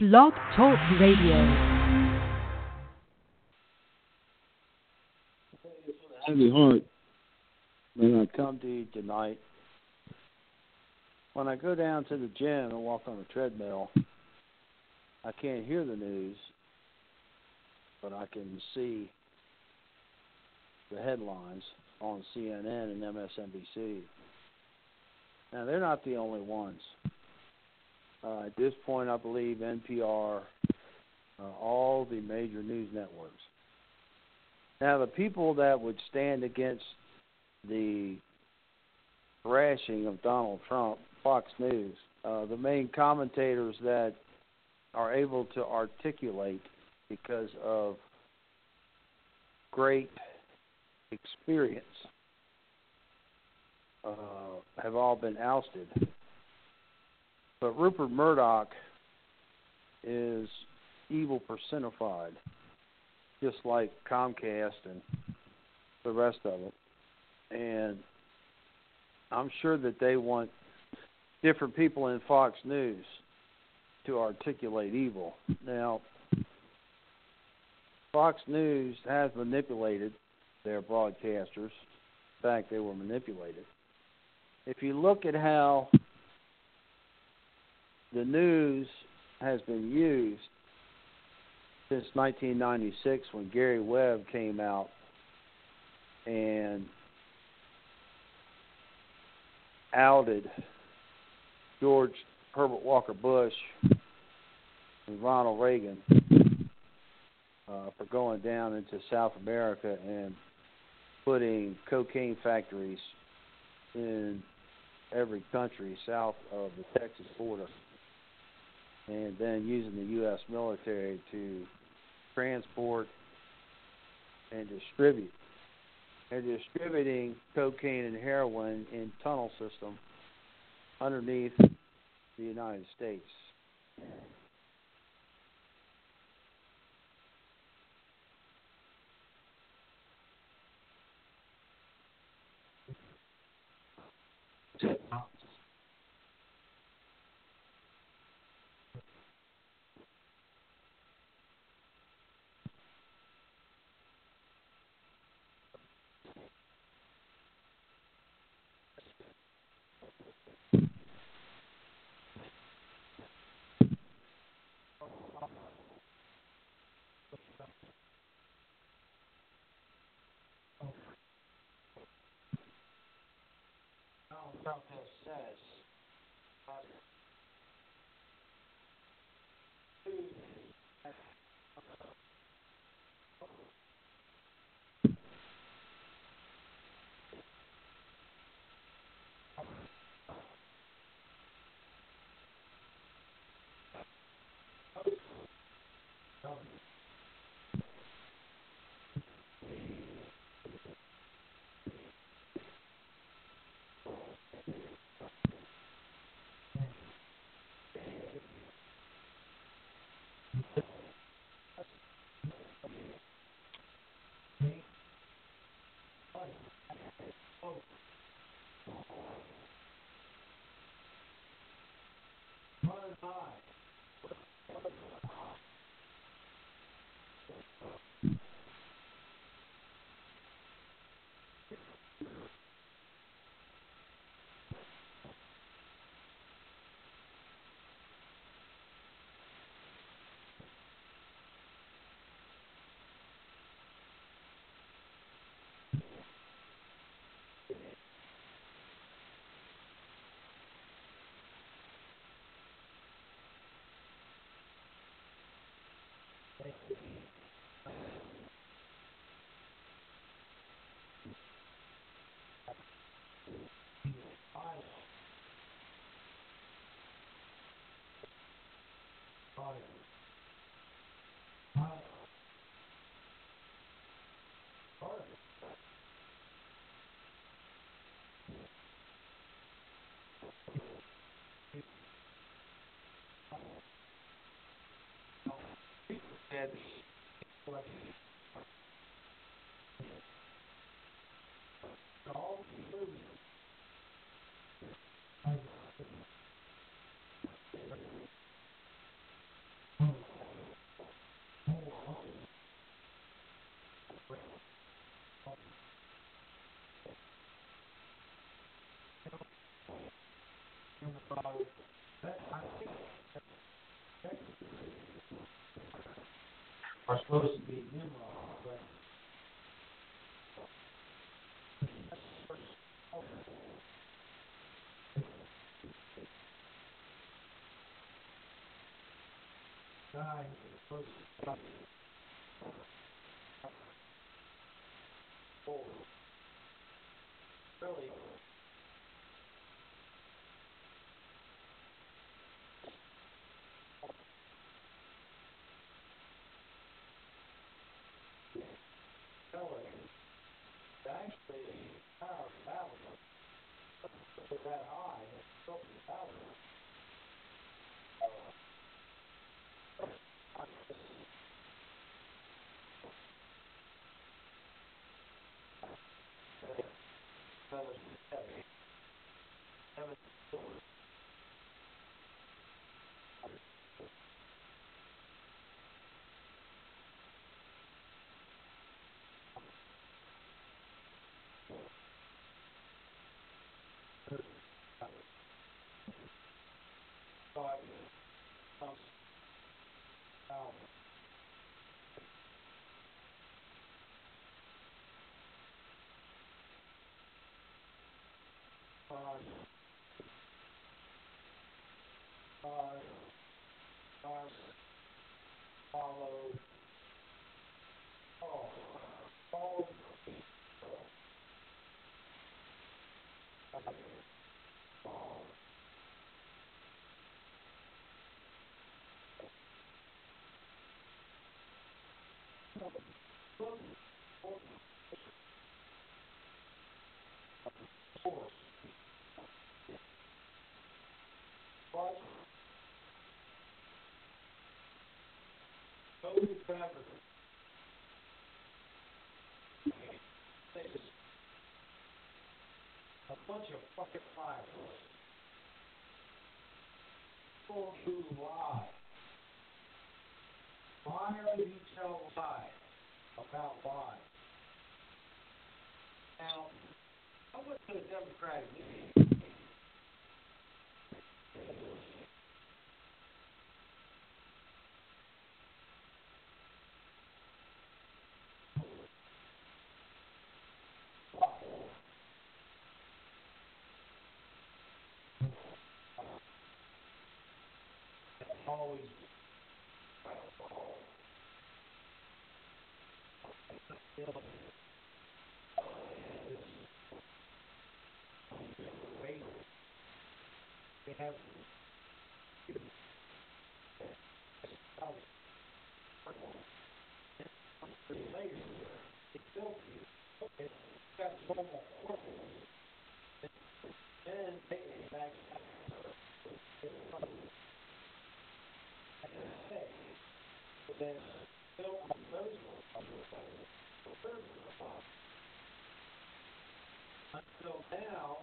Blog Talk Radio. heavy heart when I come to you tonight. When I go down to the gym and walk on the treadmill, I can't hear the news, but I can see the headlines on CNN and MSNBC. Now, they're not the only ones. Uh, at this point, I believe NPR, uh, all the major news networks. Now, the people that would stand against the thrashing of Donald Trump, Fox News, uh, the main commentators that are able to articulate because of great experience uh, have all been ousted. But Rupert Murdoch is evil personified, just like Comcast and the rest of it. And I'm sure that they want different people in Fox News to articulate evil. Now, Fox News has manipulated their broadcasters. In fact, they were manipulated. If you look at how the news has been used since 1996 when Gary Webb came out and outed George Herbert Walker Bush and Ronald Reagan uh, for going down into South America and putting cocaine factories in every country south of the Texas border and then using the U.S. military to transport and distribute. And distributing cocaine and heroin in tunnel system underneath the United States. Has says Mother died. Said are supposed to be Nimrod, but God is supposed to be really that high Babylon. um, um, uh, uh, uh, follow oh, follow Cody Travers. A bunch of fucking liars. People who lie. Are you tell about lies? Now, I went to a Democratic meeting. always they have later they built it got normal then they back then still on those until now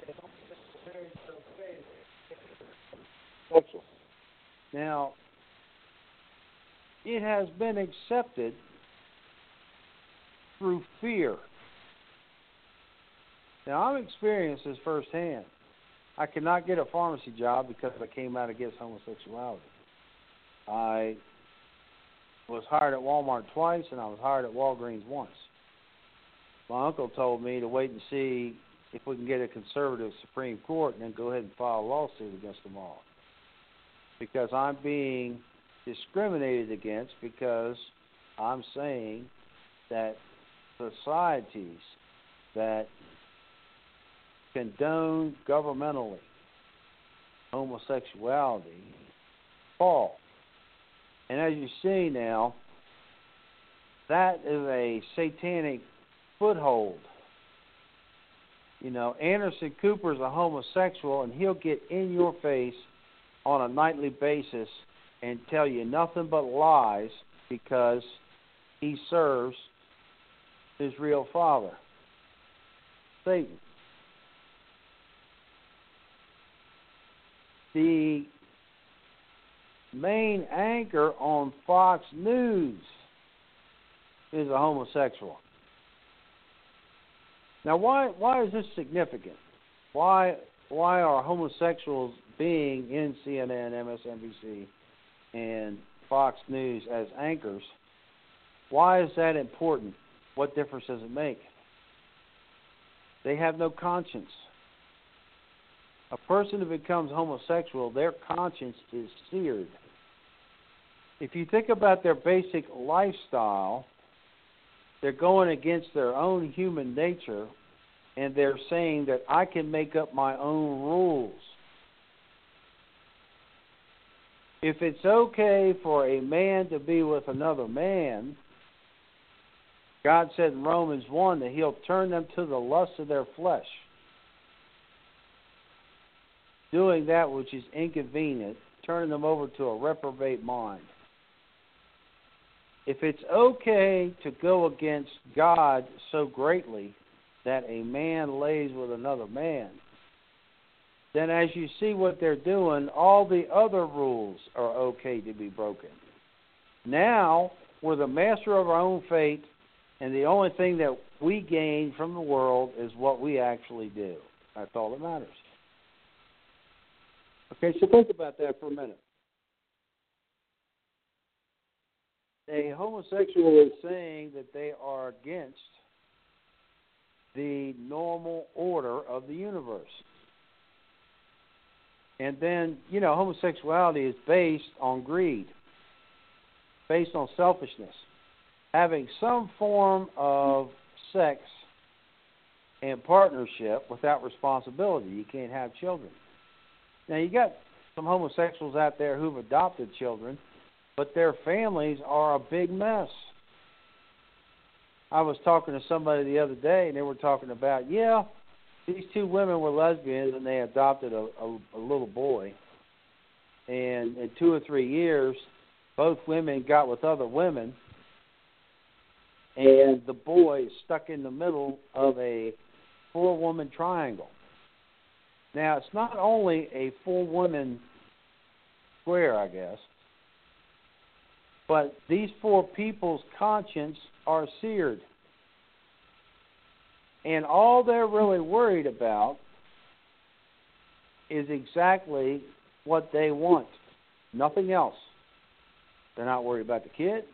they don't necessarily so faith. Now, it has been accepted through fear. Now, I've experienced this firsthand. I could not get a pharmacy job because I came out against homosexuality. I was hired at Walmart twice and I was hired at Walgreens once. My uncle told me to wait and see if we can get a conservative Supreme Court and then go ahead and file a lawsuit against them all. Because I'm being discriminated against because I'm saying that societies that condone governmentally homosexuality fall. And as you see now, that is a satanic foothold. You know, Anderson Cooper's a homosexual and he'll get in your face on a nightly basis and tell you nothing but lies because he serves his real father, Satan. the main anchor on Fox News is a homosexual. Now, why why is this significant? Why why are homosexuals being in CNN, MSNBC, and Fox News as anchors. Why is that important? What difference does it make? They have no conscience. A person who becomes homosexual, their conscience is seared. If you think about their basic lifestyle, they're going against their own human nature and they're saying that I can make up my own rules. If it's okay for a man to be with another man, God said in Romans 1 that He'll turn them to the lust of their flesh, doing that which is inconvenient, turning them over to a reprobate mind. If it's okay to go against God so greatly that a man lays with another man, then as you see what they're doing, all the other rules are okay to be broken. Now, we're the master of our own fate, and the only thing that we gain from the world is what we actually do. That's all that matters. Okay, so think about that for a minute. A homosexual is saying that they are against the normal order of the universe. And then, you know, homosexuality is based on greed, based on selfishness, having some form of sex and partnership without responsibility. You can't have children. Now, you got some homosexuals out there who've adopted children, but their families are a big mess. I was talking to somebody the other day, and they were talking about, yeah, these two women were lesbians, and they adopted a, a, a little boy. And in two or three years, both women got with other women, and the boy is stuck in the middle of a four-woman triangle. Now, it's not only a four-woman square, I guess, but these four people's conscience are seared. And all they're really worried about is exactly what they want, nothing else. They're not worried about the kid,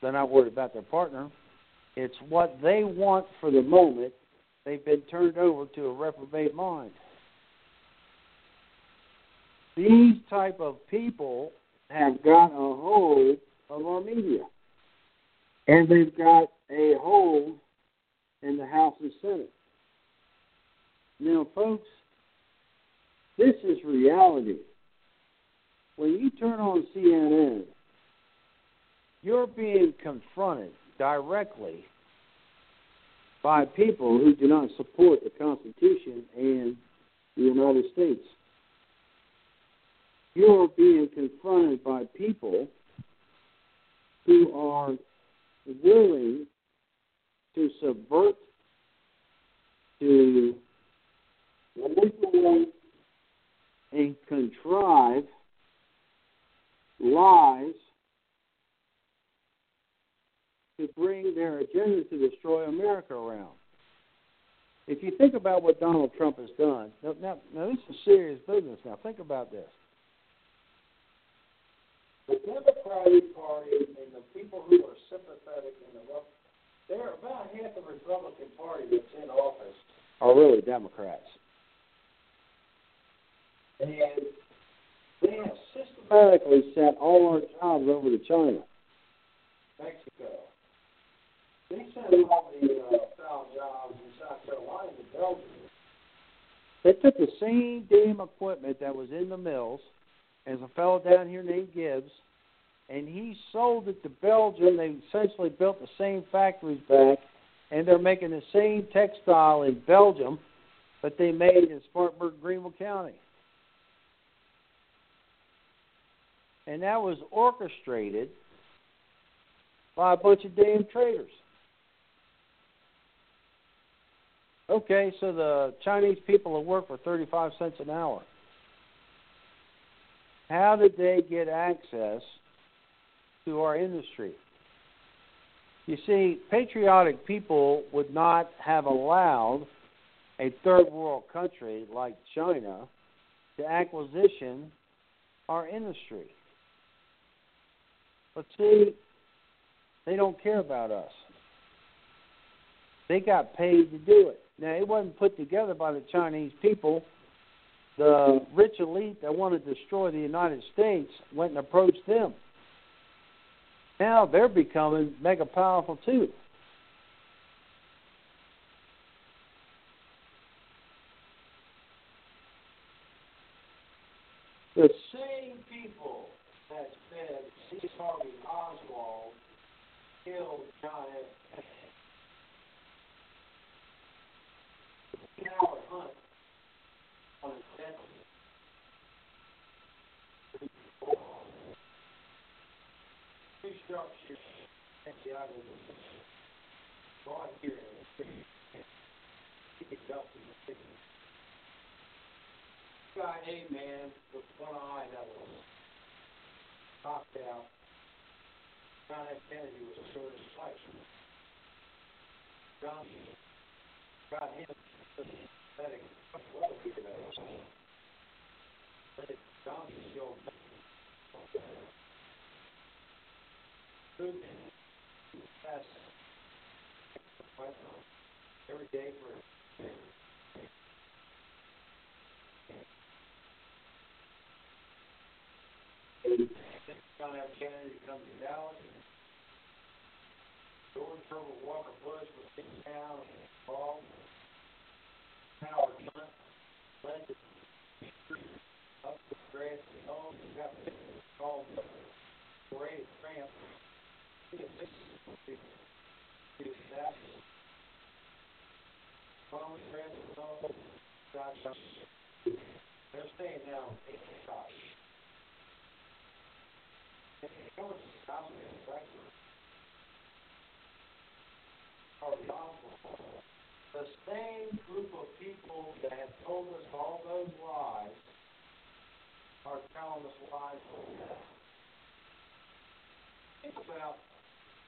they're not worried about their partner. It's what they want for the moment. They've been turned over to a reprobate mind. These type of people have got a hold of our media. And they've got a hold in the House and Senate. Now, folks, this is reality. When you turn on CNN, you're being confronted directly by people who do not support the Constitution and the United States. You're being confronted by people who are willing to subvert, to manipulate, and contrive lies to bring their agenda to destroy America around. If you think about what Donald Trump has done, now, now, now this is serious business. Now, think about this. Democratic Party and the people who are sympathetic in the they're about half the Republican Party that's in office are really Democrats. And they have systematically sent all our jobs over to China, Mexico. They sent all the uh, foul jobs in South Carolina to Belgium. They took the same damn equipment that was in the mills, as a fellow down here named Gibbs, and he sold it to Belgium. They essentially built the same factories back, and they're making the same textile in Belgium that they made in Spartanburg, Greenville County. And that was orchestrated by a bunch of damn traitors. Okay, so the Chinese people will work for 35 cents an hour. How did they get access to our industry. You see, patriotic people would not have allowed a third world country like China to acquisition our industry. But see, they don't care about us. They got paid to do it. Now, it wasn't put together by the Chinese people. The rich elite that want to destroy the United States went and approached them. Now they're becoming mega powerful too. The same people that said Lee Harvey Oswald killed John F. Howard Hunt on his death. Restructure at the island. Brought here. Picked up in the city. Guy, hey man, with one eye that was knocked out. John F. Kennedy was a short as life. John got him pathetic. What a weirdo. But John still food that's every day for John F. Kennedy comes to Dallas. George Herbert Walker Bush was in town involved. Howard Hunt led the up the grass and home. Got called the of tramp. They're staying Hitchcock. The same group of people that have told us all those lies are telling us lies. Think about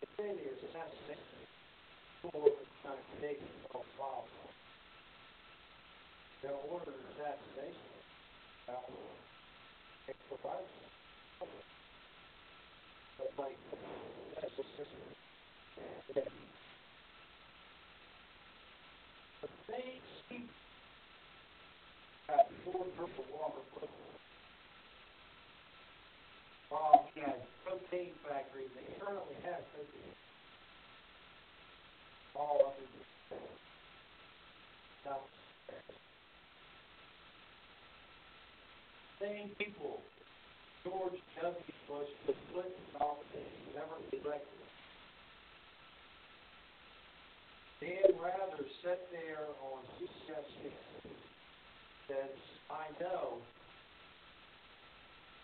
now they say the assassination was kind of taken off file. They ordered assassination. But like, that's just the same sheep at Ford Purple Water Bob had cocaine factories. They currently in Same people. George W. Bush, the Clinton office, never elected. Dan Rather sat there on CBS says, I know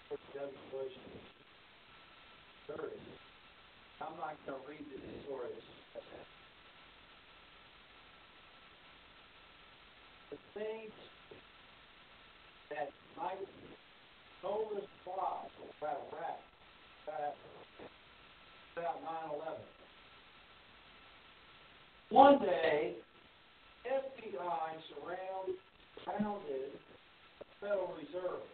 George W. Bush dirty. I'm not going to read the story. The things that might told us twice about Iraq, about, about 9 11. One day, FBI surround, surrounded the Federal Reserve.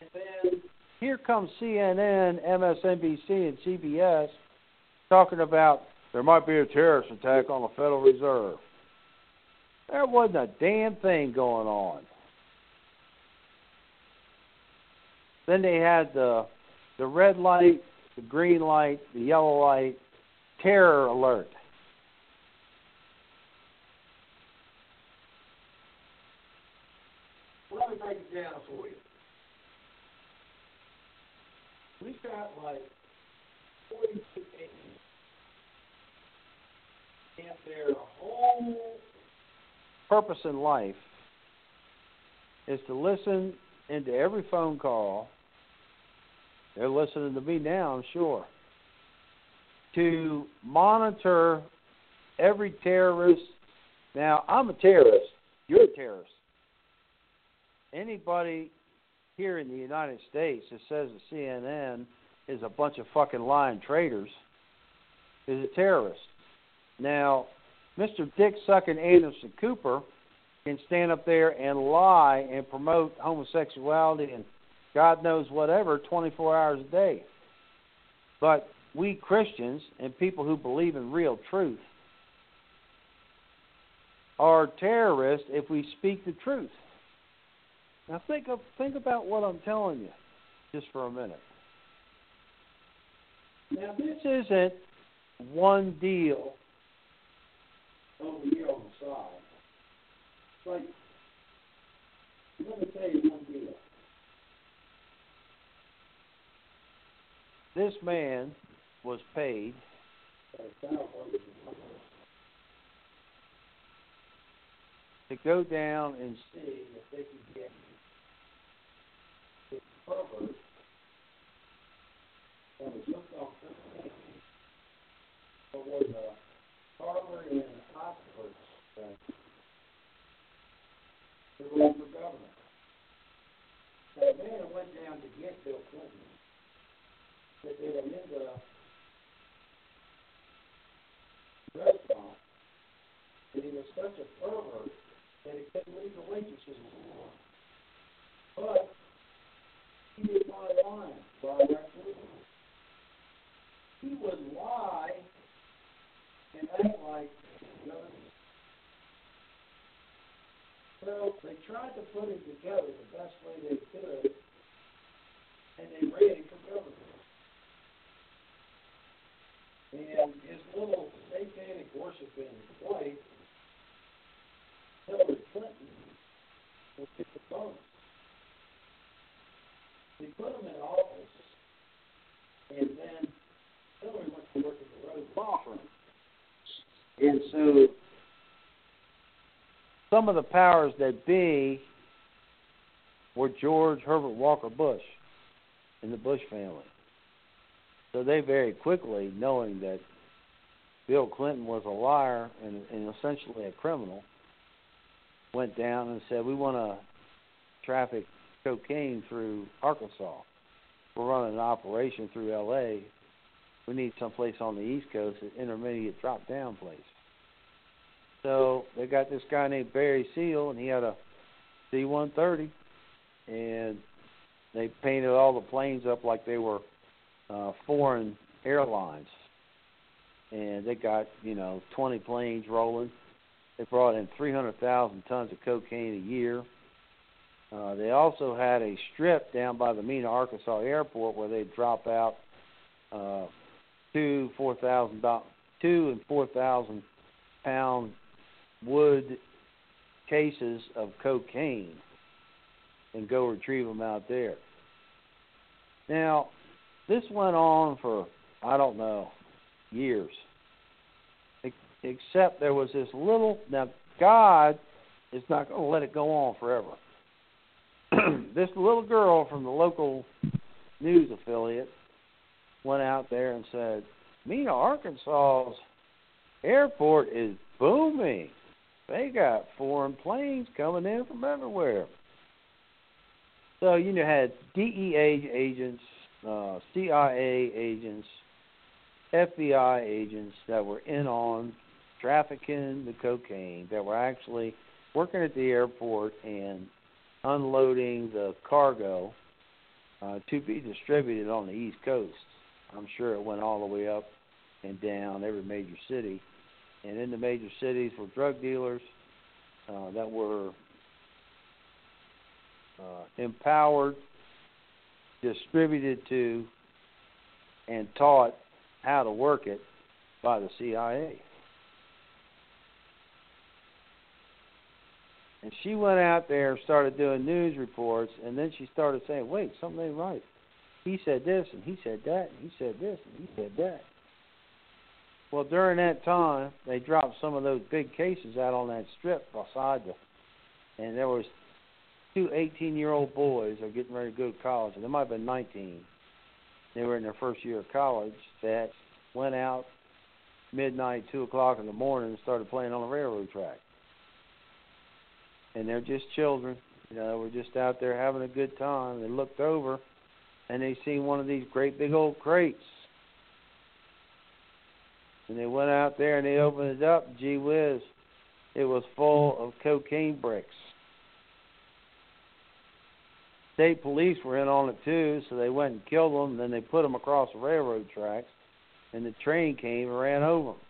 And then here comes CNN, MSNBC, and CBS talking about there might be a terrorist attack on the Federal Reserve. There wasn't a damn thing going on. Then they had the the red light, the green light, the yellow light, terror alert. Let me break it down for you. We've got like 42 pages. And their whole purpose in life is to listen into every phone call. They're listening to me now, I'm sure. To monitor every terrorist. Now, I'm a terrorist. You're a terrorist. Anybody here in the United States that says that CNN is a bunch of fucking lying traitors is a terrorist. Now, Mr. Dick Sucking Anderson Cooper can stand up there and lie and promote homosexuality and God knows whatever 24 hours a day. But we Christians and people who believe in real truth are terrorists if we speak the truth. Now think of think about what I'm telling you just for a minute. Now this isn't one deal over here on the side. Like let me tell you one deal. This man was paid to go down and see if they could get this pervert that was on cocaine but was a Harvard and to run for governor. That man went down to get Bill Clinton. That they were in restaurant, and he was such a pervert that he couldn't leave the waitresses anymore. But he did not lie directly. He would lie and act like you know, so they tried to put him together the best way they could, and they ran for governor. And his little satanic worshiping wife, Hillary Clinton, was his opponent. They put him in office, and then Hillary went to work at the Rose Law Firm. And so some of the powers that be were George Herbert Walker Bush and the Bush family. So they very quickly, knowing that Bill Clinton was a liar and, and essentially a criminal, went down and said, "We want to traffic cocaine through Arkansas. We're running an operation through L.A. We need someplace on the East Coast, an intermediate drop-down place." So they got this guy named Barry Seal, and he had a C-130, and they painted all the planes up like they were uh, foreign airlines, and they got you know 20 planes rolling. They brought in 300,000 tons of cocaine a year. Uh, they also had a strip down by the Mena, Arkansas airport where they'd drop out uh, two, four thousand, two and four thousand pound wood cases of cocaine and go retrieve them out there. Now, this went on for I don't know years. Except there was this little now God is not going to let it go on forever. this little girl from the local news affiliate went out there and said, Mena, Arkansas's airport is booming. They got foreign planes coming in from everywhere. So you know, had DEA agents, uh, CIA agents, FBI agents that were in on trafficking the cocaine, that were actually working at the airport and unloading the cargo uh, to be distributed on the East Coast. I'm sure it went all the way up and down every major city. And in the major cities were drug dealers uh, that were uh, empowered, distributed to, and taught how to work it by the CIA. And she went out there and started doing news reports, and then she started saying, wait, something ain't right. He said this, and he said that, and he said this, and he said that. Well, during that time, they dropped some of those big cases out on that strip beside the, and there was two 18 year old boys are getting ready to go to college, and they might have been 19. They were in their first year of college that went out midnight, two o'clock in the morning, and started playing on the railroad track. And they're just children, you know, we're just out there having a good time. They looked over, and they seen one of these great big old crates. And they went out there and they opened it up. Gee whiz, it was full of cocaine bricks. State police were in on it too, so they went and killed them. Then they put them across the railroad tracks, and the train came and ran over them.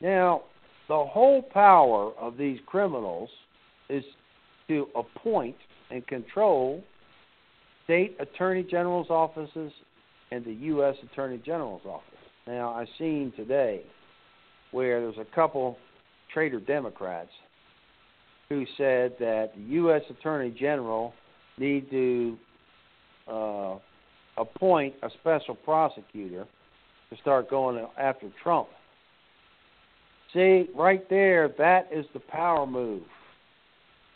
Now, the whole power of these criminals is to appoint and control state attorney general's offices and the U.S. Attorney General's office. Now, I've seen today where there's a couple traitor Democrats who said that the U.S. Attorney General need to uh, appoint a special prosecutor to start going after Trump. See, right there, that is the power move.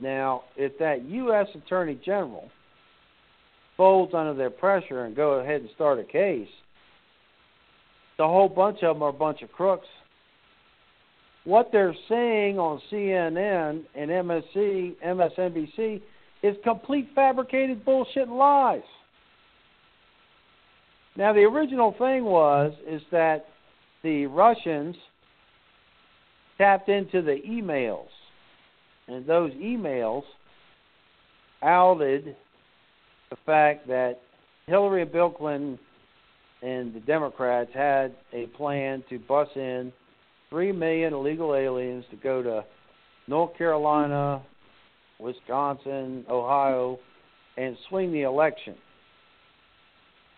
Now, if that U.S. Attorney General folds under their pressure and go ahead and start a case, the whole bunch of them are a bunch of crooks. What they're saying on CNN and MSC, MSNBC is complete fabricated bullshit and lies. Now the original thing was is that the Russians tapped into the emails, and those emails outed the fact that Hillary and Bill Clinton and the Democrats had a plan to bus in three million illegal aliens to go to North Carolina, Wisconsin, Ohio, and swing the election.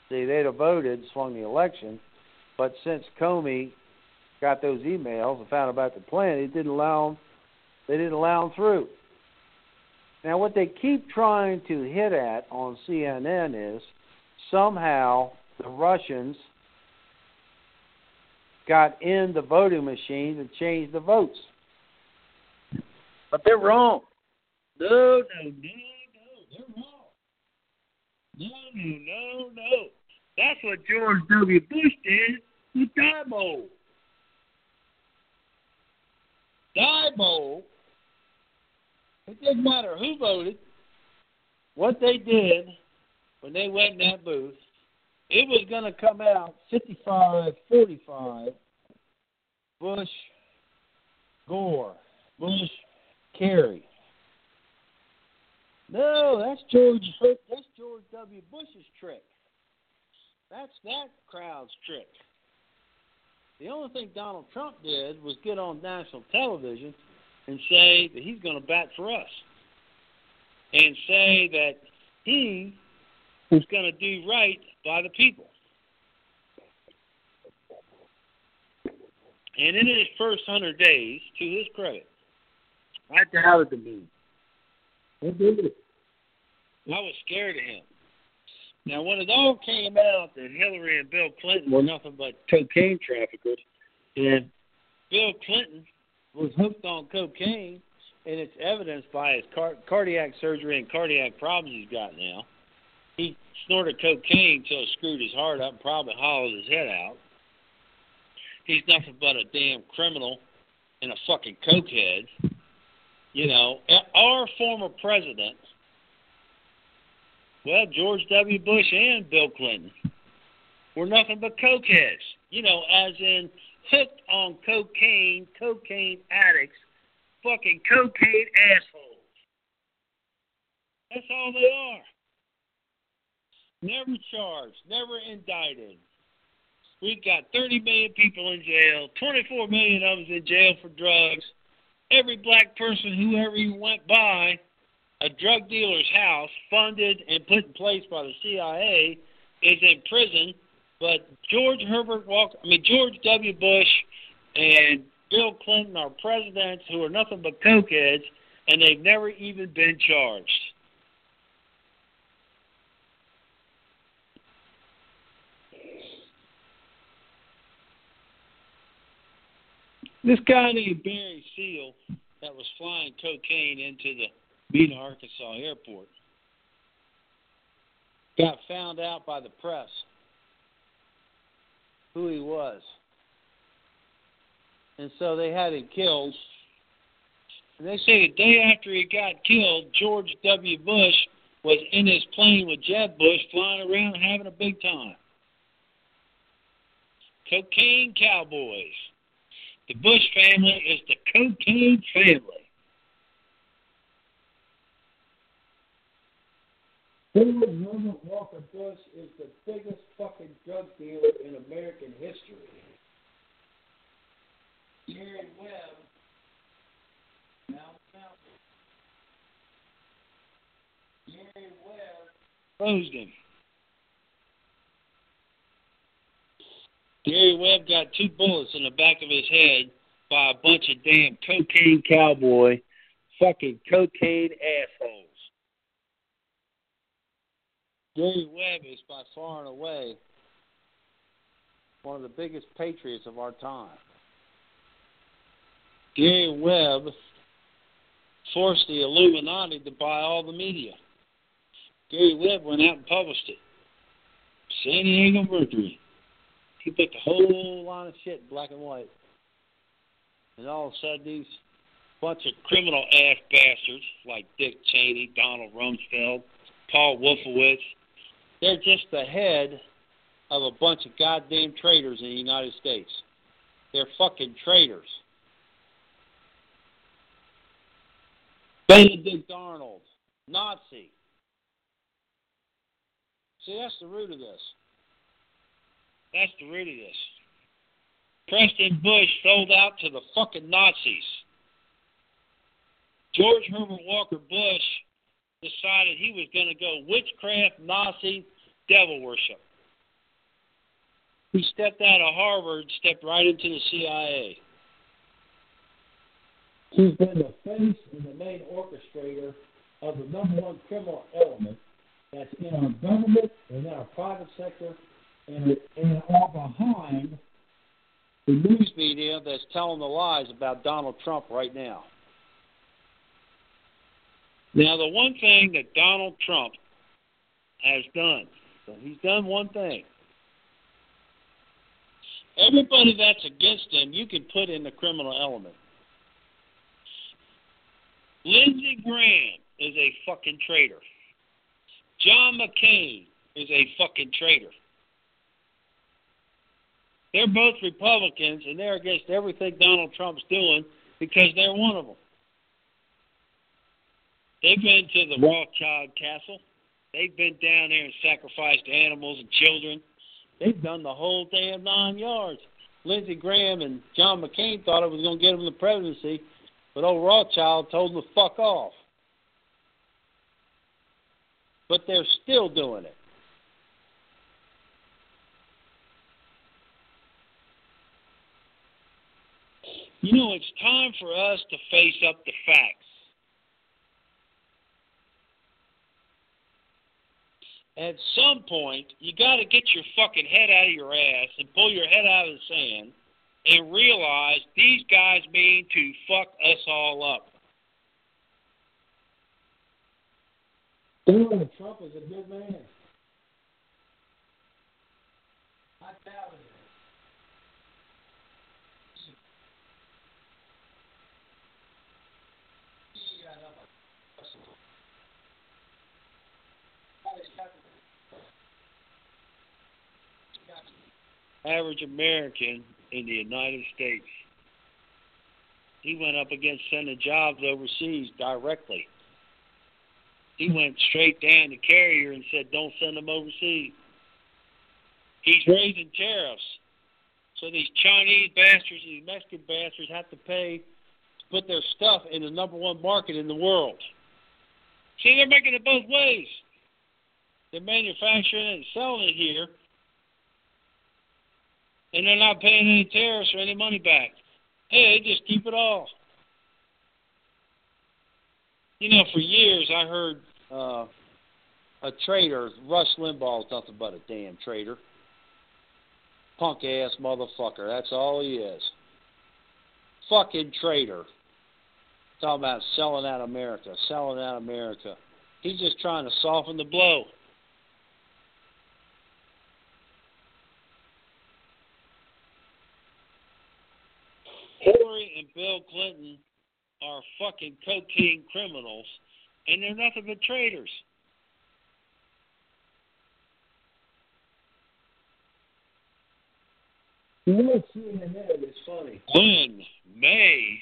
See, they'd have voted, swung the election, but since Comey got those emails and found about the plan, he didn't allow them. They didn't allow them through. Now, what they keep trying to hit at on CNN is somehow the Russians got in the voting machines and changed the votes. But they're wrong. No, no, no, no, they're wrong. No, no, no, no. That's what George W. Bush did with Diebold. Diebold it doesn't matter who voted. What they did when they went in that booth, it was going to come out 55 45 Bush, Gore, Bush, Kerry. No, that's George. That's George W. Bush's trick. That's that crowd's trick. The only thing Donald Trump did was get on national television and say that he's going to bat for us and say that he is going to do right by the people. And in his first hundred days, to his credit, I doubted the move. I did it. I was scared of him. Now, when it all came out that Hillary and Bill Clinton were nothing but cocaine traffickers, and Bill Clinton was hooked on cocaine, and it's evidenced by his car- cardiac surgery and cardiac problems he's got now. He snorted cocaine till it screwed his heart up and probably hollowed his head out. He's nothing but a damn criminal and a fucking cokehead. You know, our former president, well, George W. Bush and Bill Clinton, were nothing but cokeheads. You know, as in hooked on cocaine, cocaine addicts, fucking cocaine assholes. That's all they are. Never charged, never indicted. We've got 30 million people in jail, 24 million of them in jail for drugs. Every black person who ever went by a drug dealer's house, funded and put in place by the CIA, is in prison but George Herbert Walker, I mean George W. Bush, and Bill Clinton are presidents who are nothing but cokeheads, and they've never even been charged. This guy named Barry Seal that was flying cocaine into the Mena, Arkansas airport got found out by the press who he was. And so they had him killed. And they say the day after he got killed, George W. Bush was in his plane with Jeb Bush flying around having a big time. Cocaine cowboys. The Bush family is the cocaine family. Ford Herbert Walker Bush is the biggest fucking drug dealer in American history. Gary Webb, now, Gary Webb. Gary Webb got two bullets in the back of his head by a bunch of damn cocaine cowboy, fucking cocaine assholes. Gary Webb is by far and away one of the biggest patriots of our time. Gary Webb forced the Illuminati to buy all the media. Gary Webb went out and published it. San Diego Mercury. He put the whole line of shit in black and white. And all of a sudden, these bunch of criminal ass bastards like Dick Cheney, Donald Rumsfeld, Paul Wolfowitz, they're just the head of a bunch of goddamn traitors in the United States. They're fucking traitors. Benedict Arnold, Nazi. See, that's the root of this. That's the root of this. Prescott Bush sold out to the fucking Nazis. George Herbert Walker Bush decided he was going to go witchcraft, Nazi, devil worship. He stepped out of Harvard, stepped right into the CIA. He's been the face and the main orchestrator of the number one criminal element that's in our government and in our private sector and, and are behind the news media that's telling the lies about Donald Trump right now. Now, the one thing that Donald Trump has done, so he's done one thing. Everybody that's against him, you can put in the criminal element. Lindsey Graham is a fucking traitor. John McCain is a fucking traitor. They're both Republicans and they're against everything Donald Trump's doing because they're one of them. They've been to the Rothschild Castle. They've been down there and sacrificed animals and children. They've done the whole damn nine yards. Lindsey Graham and John McCain thought it was going to get him the presidency, but old Rothschild told them to fuck off. But they're still doing it. You know, it's time for us to face up the facts. At some point, you got to get your fucking head out of your ass and pull your head out of the sand and realize these guys mean to fuck us all up. Donald Trump is a good man. Average American in the United States. He went up against sending jobs overseas directly. He hmm. went straight down to carrier and said, don't send them overseas. He's raising tariffs. So these Chinese bastards, these Mexican bastards have to pay to put their stuff in the number one market in the world. See, they're making it both ways. They're manufacturing it and selling it here, and they're not paying any tariffs or any money back. Hey, they just keep it all. You know, for years I heard uh, a traitor, Rush Limbaugh is nothing but a damn traitor. Punk ass motherfucker. That's all he is. Fucking traitor. talking about selling out America, selling out America. He's just trying to soften the blow. Hillary and Bill Clinton are fucking cocaine criminals, and they're nothing but traitors. You know, CNN is funny. Flynn may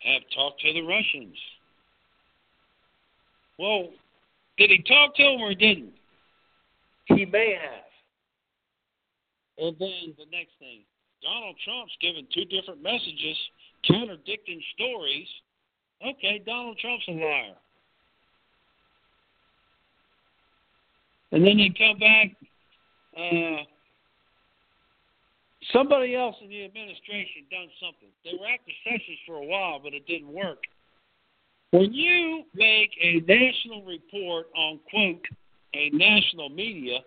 have talked to the Russians. Well, did he talk to them or didn't? He may have. And then the next thing, Donald Trump's given two different messages, contradicting stories. Okay, Donald Trump's a liar. And then you come back. Uh, somebody else in the administration done something. They were active sessions for a while, but it didn't work. When you make a national report on quote a national media,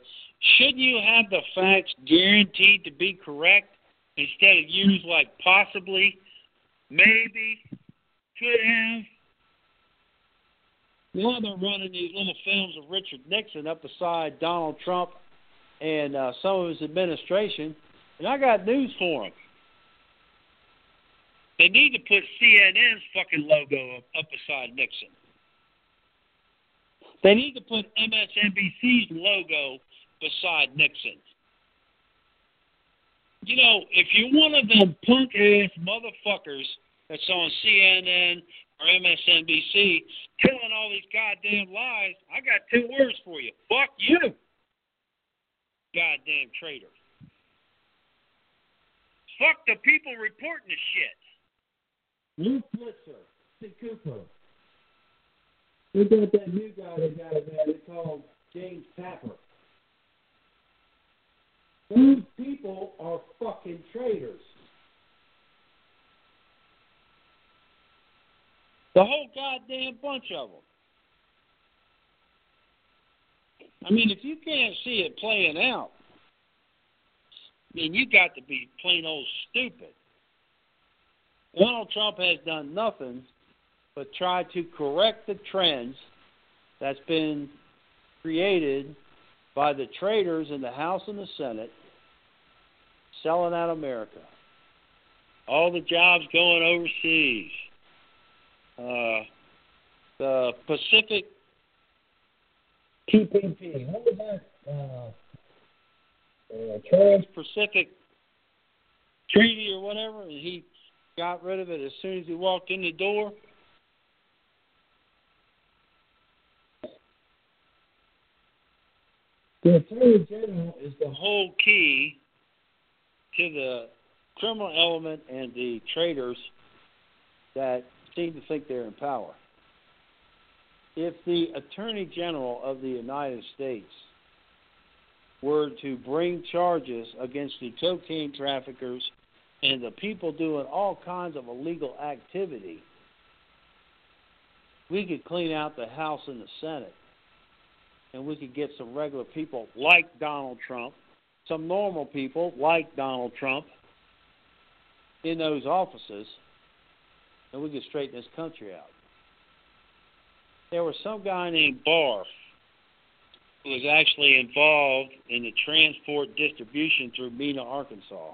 shouldn't you have the facts guaranteed to be correct instead of use like possibly, maybe, could have? Now they're running these little films of Richard Nixon up beside Donald Trump and uh, some of his administration, and I got news for them. They need to put CNN's fucking logo up, up beside Nixon. They need to put MSNBC's logo beside Nixon. You know, if you're one of them punk ass motherfuckers that's on CNN or MSNBC telling all these goddamn lies, I got two words for you. Fuck you. Goddamn traitor. Fuck the people reporting the shit. Luke Blitzer, Sid Cooper. We got that new guy they got in there. They called James Tapper. These people are fucking traitors. The whole goddamn bunch of them. I mean, if you can't see it playing out, I mean, you got to be plain old stupid. Donald Trump has done nothing but try to correct the trends that's been created by the traitors in the House and the Senate selling out America. All the jobs going overseas. Uh, the Pacific TPP. What was that? Uh, uh, Trans-Pacific Treaty or whatever, and he got rid of it as soon as he walked in the door. The Attorney General is the The whole key to the criminal element and the traitors that seem to think they're in power. If the Attorney General of the United States were to bring charges against the cocaine traffickers and the people doing all kinds of illegal activity, we could clean out the House and the Senate. And we could get some regular people like Donald Trump, some normal people like Donald Trump in those offices, and we could straighten this country out. There was some guy named Barr who was actually involved in the transport distribution through Mena, Arkansas.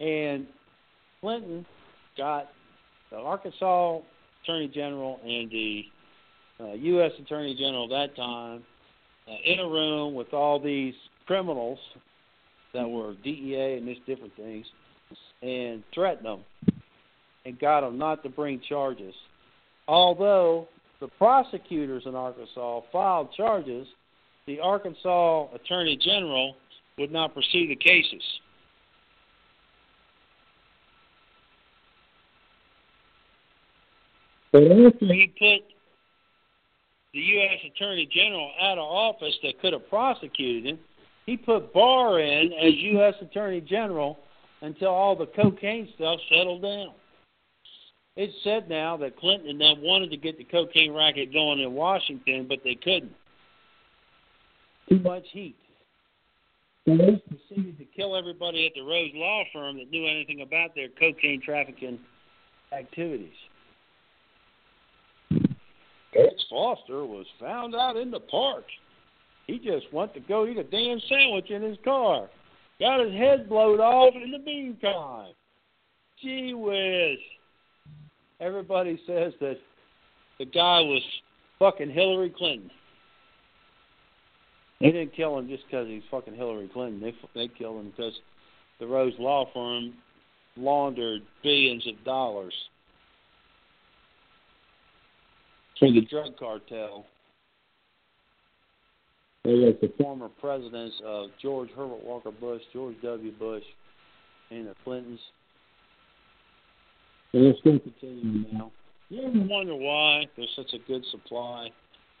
And Clinton got the Arkansas Attorney General and the uh, U.S. Attorney General at that time Uh, in a room with all these criminals that were DEA and these different things and threatened them and got them not to bring charges. Although the prosecutors in Arkansas filed charges, the Arkansas Attorney General would not pursue the cases. But after He put the U.S. Attorney General out of office that could have prosecuted him. He put Barr in as U.S. Attorney General until all the cocaine stuff settled down. It's said now that Clinton and them wanted to get the cocaine racket going in Washington, but they couldn't. Too much heat. the list Proceeded to kill everybody at the Rose Law Firm that knew anything about their cocaine trafficking activities. Rex Foster was found out in the park. He just went to go eat a damn sandwich in his car. Got his head blowed off in the meantime. Gee whiz. Everybody says that the guy was fucking Hillary Clinton. They didn't kill him just because he's fucking Hillary Clinton. They they killed him because the Rose Law Firm laundered billions of dollars for the drug cartel. They were the former presidents of George Herbert Walker Bush, George W. Bush, and the Clintons. And they're still continuing now. You ever wonder why there's such a good supply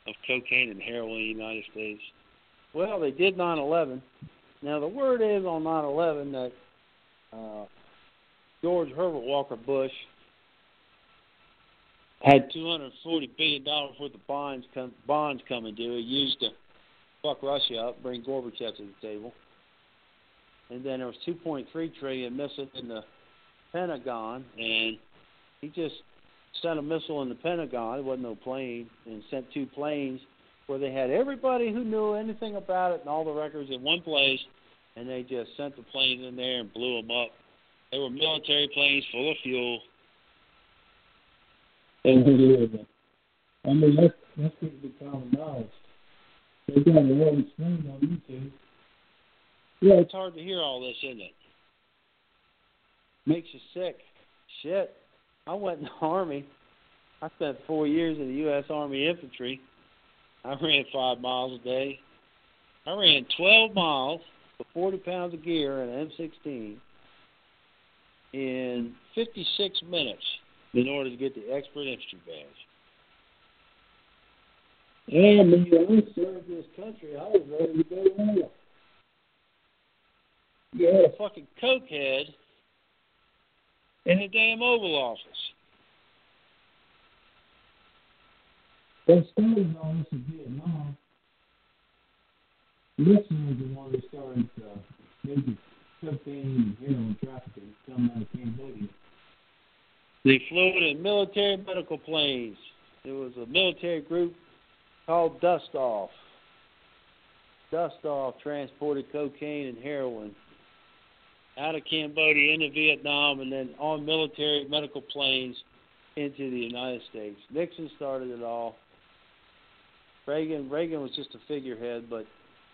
of cocaine and heroin in the United States? Well, they did 9/11. Now the word is on 9/11 that uh, George Herbert Walker Bush had 240 billion dollars worth of bonds come, bonds coming due. He used to fuck Russia up, bring Gorbachev to the table, and then there was 2.3 trillion missing in the Pentagon, and he just sent a missile in the Pentagon. It wasn't no plane, and sent two planes where they had everybody who knew anything about it and all the records in one place, and they just sent the planes in there and blew them up. They were military planes full of fuel. And I mean, that's that's be common knowledge. They got a early stream on YouTube. Yeah, it's hard to hear all this, isn't it? Makes you sick. Shit. I went in the Army. I spent four years in the U.S. Army Infantry. I ran five miles a day. I ran 12 miles with 40 pounds of gear and an M16 in 56 minutes in order to get the expert infantry badge. And when you served this country, I was ready to go home. You had a fucking cokehead in the damn Oval Office. They started all this in Vietnam. Nixon was the one who started uh, maybe cocaine and heroin trafficking coming out of Cambodia. They flew it in military medical planes. There was a military group called Dust Off. Dust Off transported cocaine and heroin out of Cambodia into Vietnam and then on military medical planes into the United States. Nixon started it all. Reagan Reagan was just a figurehead, but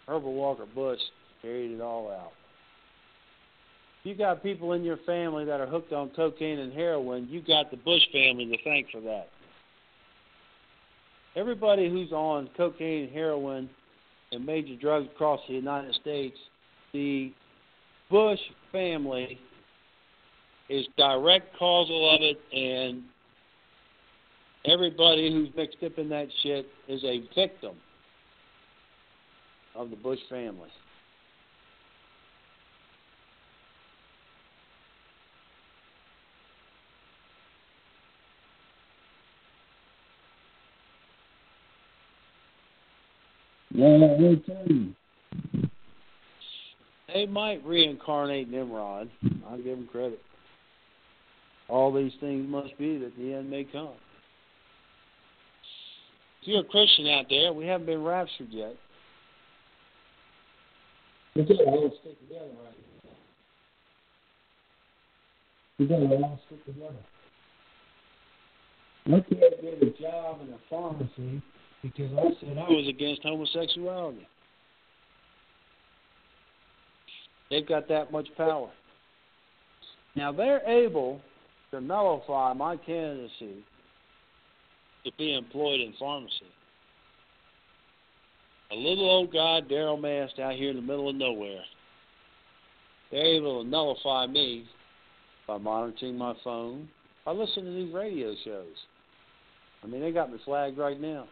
Herbert Walker Bush carried it all out. You got people in your family that are hooked on cocaine and heroin, you got the Bush family to thank for that. Everybody who's on cocaine and heroin and major drugs across the United States, the Bush family is direct causal of it, and everybody who's mixed up in that shit is a victim of the Bush family. Yeah, I tell you. They might reincarnate Nimrod. I'll give them credit. All these things must be that the end may come. If you're a Christian out there, we haven't been raptured yet. We gotta all stick together right now. We gotta all stick together. I can't get a job in a pharmacy because I said I was against homosexuality. They've got that much power. Now they're able to nullify my candidacy to be employed in pharmacy. A little old guy, Daryl Mast, out here in the middle of nowhere. They're able to nullify me by monitoring my phone, by listening to these radio shows. I mean, they got me flagged right now.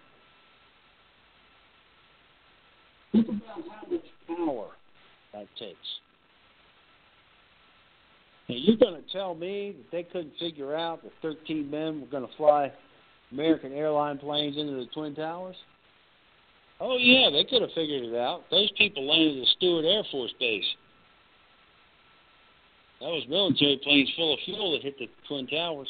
Think about how much power that takes. And you're going to tell me that they couldn't figure out that 13 men were going to fly American airline planes into the Twin Towers? Oh, yeah, they could have figured it out. Those people landed at Stewart Air Force Base. That was military planes full of fuel that hit the Twin Towers.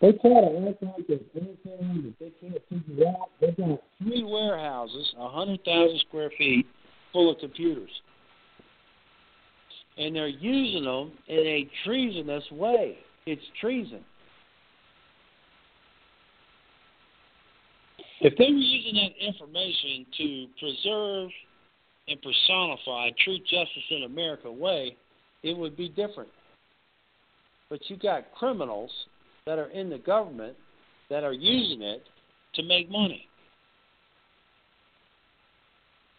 They try to act like there's anything that they can't figure out. They've got three warehouses, a hundred thousand square feet, full of computers, and they're using them in a treasonous way. It's treason. If they were using that information to preserve and personify truth, justice, in America way, it would be different. But you got criminals that are in the government that are using it to make money.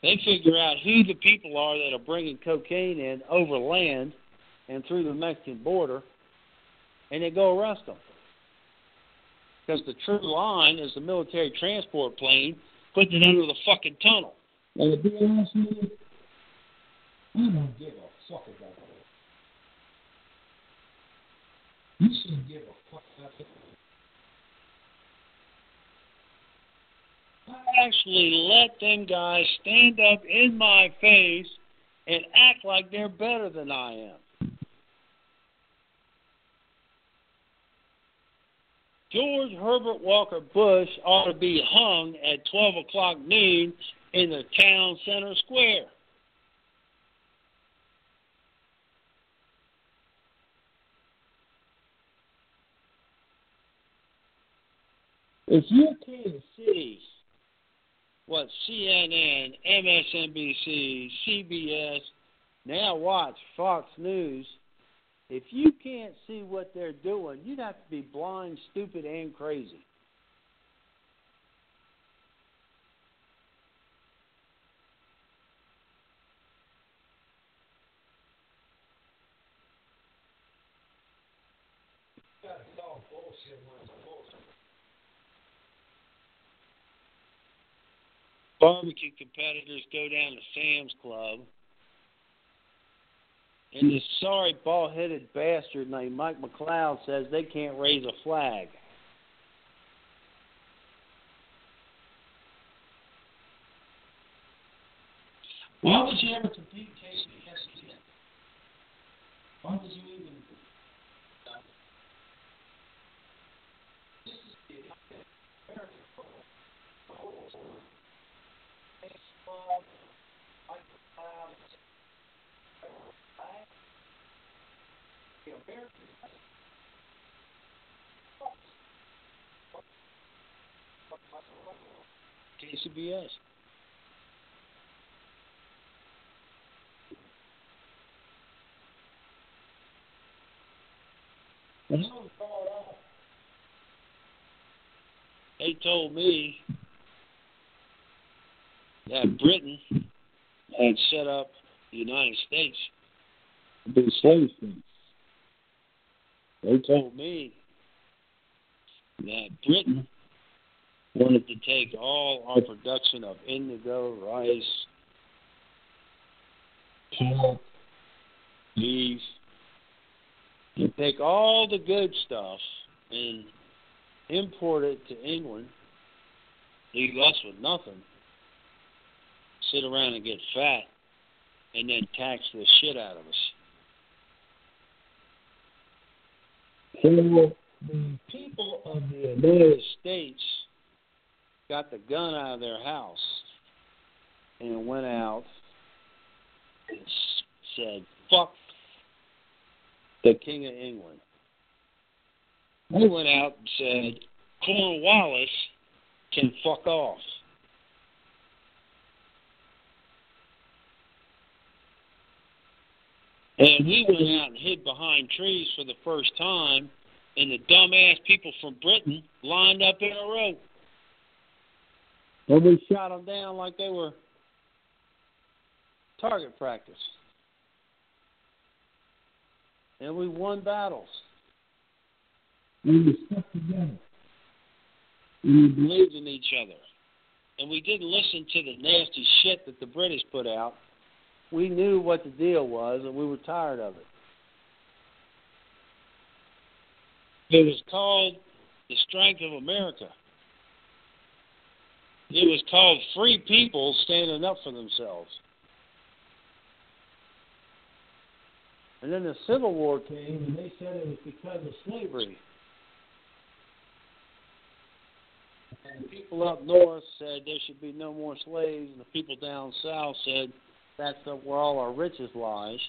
They figure out who the people are that are bringing cocaine in over land and through the Mexican border, and they go arrest them. Because the true line is the military transport plane putting it under the fucking tunnel. And to be honest with you, I don't give a fuck about that. You shouldn't give a fuck about that. I actually let them guys stand up in my face and act like they're better than I am. George Herbert Walker Bush ought to be hung at 12 o'clock noon in the town center square. If you can't see what CNN, MSNBC, CBS, now watch Fox News, if you can't see what they're doing, you'd have to be blind, stupid, and crazy. Barbecue competitors go down to Sam's Club, and this sorry bald headed bastard named Mike McLeod says they can't raise a flag. Why would you ever compete KCBS again? Why would you even KCBS. They told me that Britain had set up the United States. To be slave states. They told me that Britain wanted to take all our production of indigo, rice, pork, beef, and take all the good stuff and import it to England, leave us with nothing, sit around and get fat, and then tax the shit out of us. So the people of the United States got the gun out of their house and went out and said, fuck the King of England. They went out and said, Cornwallis can fuck off. And we went out and hid behind trees for the first time, and the dumbass people from Britain lined up in a row. And we shot them down like they were target practice. And we won battles. And we stuck together. And we believed in each other. And we didn't listen to the nasty shit that the British put out we knew what the deal was and we were tired of it. It was called The Strength of America. It was called Free People Standing Up for Themselves. And then the Civil War came and they said it was because of slavery. And the people up north said there should be no more slaves, and the people down south said that's where all our riches lies,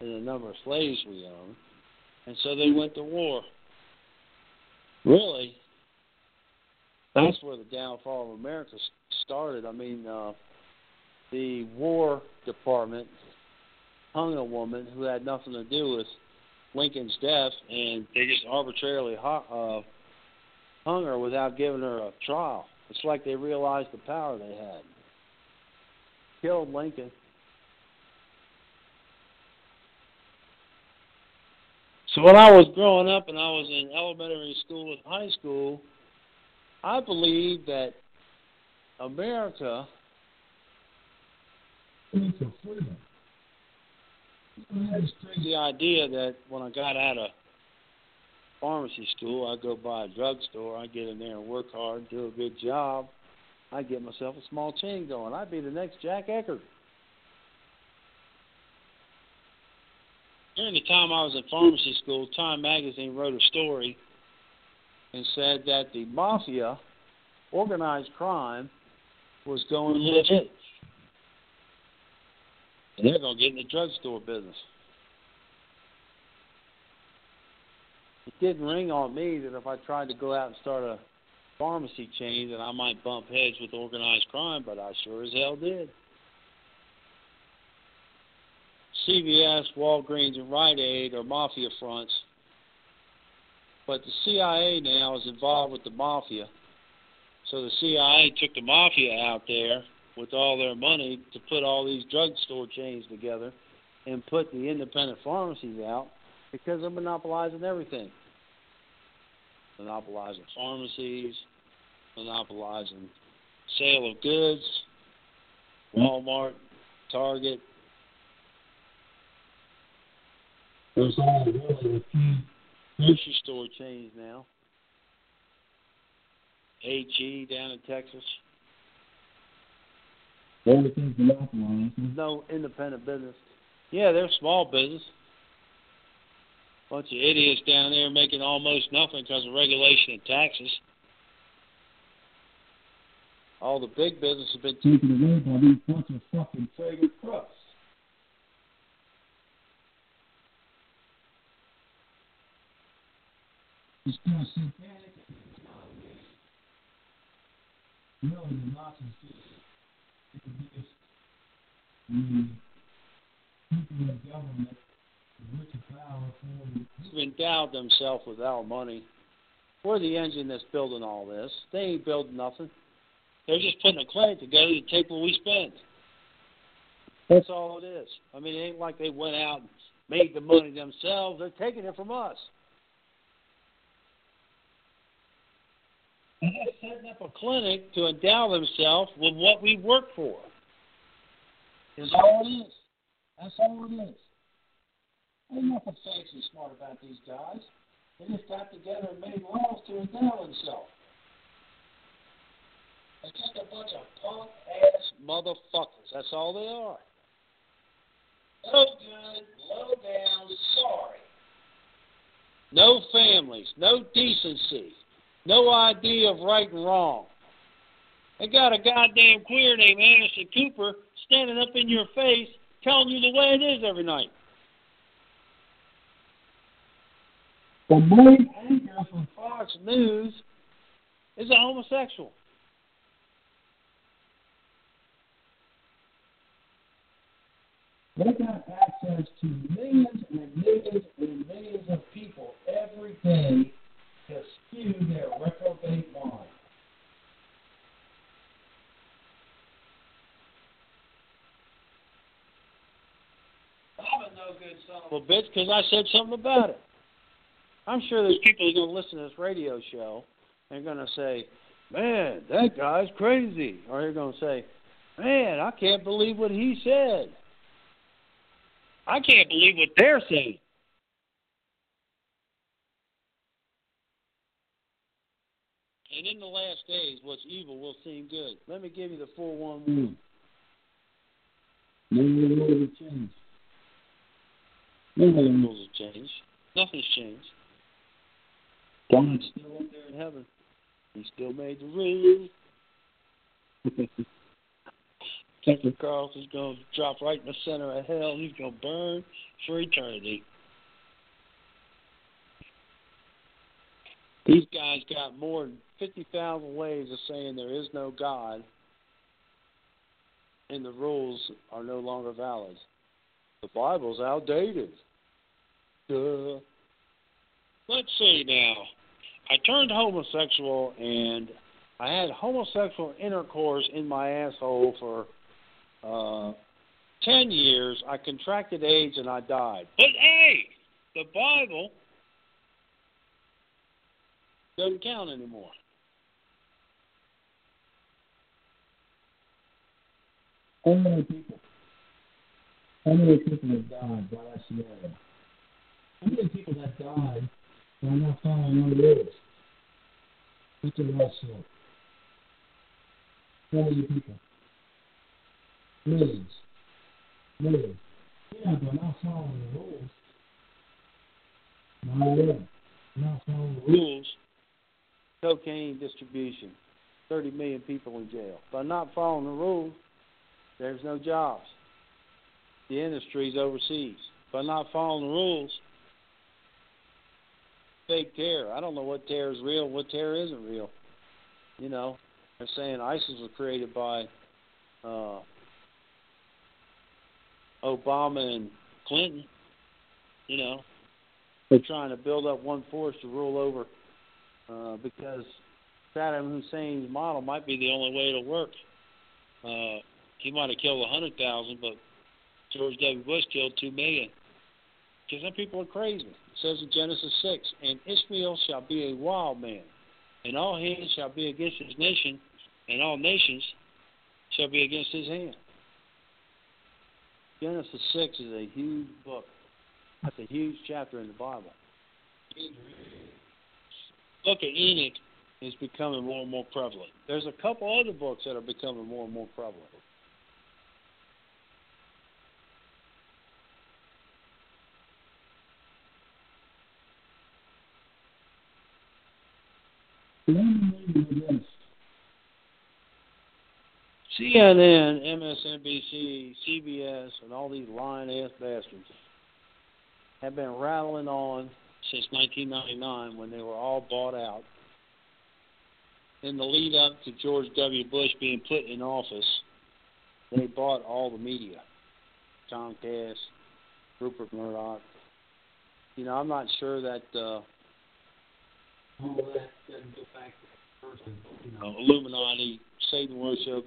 in the number of slaves we own. And so they went to war. Really, that's where the downfall of America started. I mean, uh, the War Department hung a woman who had nothing to do with Lincoln's death, and they just arbitrarily uh, hung her without giving her a trial. It's like they realized the power they had. Killed Lincoln. So when I was growing up and I was in elementary school and high school, I believed that America freedom. The idea that when I got out of pharmacy school, I go by a drugstore, I get in there and work hard, do a good job, I get myself a small chain going. I'd be the next Jack Eckerd. During the time I was in pharmacy school, Time magazine wrote a story and said that the mafia, organized crime, was going legit. Mm-hmm. And they're going to get in the drugstore business. It didn't ring on me that if I tried to go out and start a pharmacy chain that I might bump heads with organized crime, but I sure as hell did. CVS, Walgreens, and Rite Aid are mafia fronts, but the CIA now is involved with the mafia. So the CIA took the mafia out there with all their money to put all these drugstore chains together and put the independent pharmacies out because they're monopolizing everything. Monopolizing pharmacies, monopolizing sale of goods, hmm? Walmart, Target. There's all really a few grocery store chains now. AG down in Texas. Everything's monopolized. There's no independent business. Yeah, they're small business. Bunch of idiots down there making almost nothing because of regulation and taxes. All the big business has been taken away by these bunch of fucking fragrant crooks. It's still satanic. Really, the Nazis the people of government, the rich and powerful, who've endowed themselves with our money. We're the engine that's building all this. They ain't building nothing. They're just putting a clinic together to take what we spend. That's all it is. I mean, it ain't like they went out and made the money themselves. They're taking it from us. And they're setting up a clinic to endow themselves with what we work for. Is all it is. That's all it is. Ain't nothing fancy smart about these guys. They just got together and made laws to endow themselves. They're just a bunch of punk ass motherfuckers. That's all they are. No good, low down, sorry. No families, no decency, no idea of right and wrong. They got a goddamn queer named Anderson Cooper standing up in your face telling you the way it is every night. The main anchor from Fox News is a homosexual. They got access to millions and millions and millions of people every day to spew their reprobate mind. I'm a no good son of a bitch because I said something about it. I'm sure there's people who are going to listen to this radio show and going to say, man, that guy's crazy. Or they're going to say, man, I can't believe what he said. I can't believe what they're saying. And in the last days, what's evil will seem good. Let me give you the 411. No rules have changed. No rules have changed. Nothing's changed. God's still up there in heaven. He still made the rules. Tucker Carlson's going to drop right in the center of hell. He's going to burn for eternity. These guys got more than 50,000 ways of saying there is no God, and the rules are no longer valid. The Bible's outdated. Duh. Let's see now. I turned homosexual and I had homosexual intercourse in my asshole for uh, 10 years. I contracted AIDS and I died. But hey, the Bible doesn't count anymore. How many people? How many people have died by that scenario? How many people have died by not following the rules? What's the law say? How many people? Millions. Millions. Yeah, but not following the rules. Not. Not following the rules. Cocaine distribution. 30 million people in jail. By not following the rules, there's no jobs. The industry's overseas. By not following the rules, fake terror. I don't know what terror is real, what terror isn't real. You know, they're saying ISIS was created by uh, Obama and Clinton. You know, they're trying to build up one force to rule over uh, because Saddam Hussein's model might be the only way it'll work. Uh, he might have killed a hundred thousand, but George W. Bush killed two million. Because some people are crazy. It says in Genesis six, and Ishmael shall be a wild man, and all hands shall be against his nation, and all nations shall be against his hand. Genesis six is a huge book. That's a huge chapter in the Bible. Book of Enoch is becoming more and more prevalent. There's a couple other books that are becoming more and more prevalent. CNN, MSNBC, CBS, and all these lying ass bastards have been rattling on since 1999 when they were all bought out. In the lead up to George W. Bush being put in office, they bought all the media Comcast, Rupert Murdoch. You know, I'm not sure that. Uh, you know, Illuminati, Satan worship,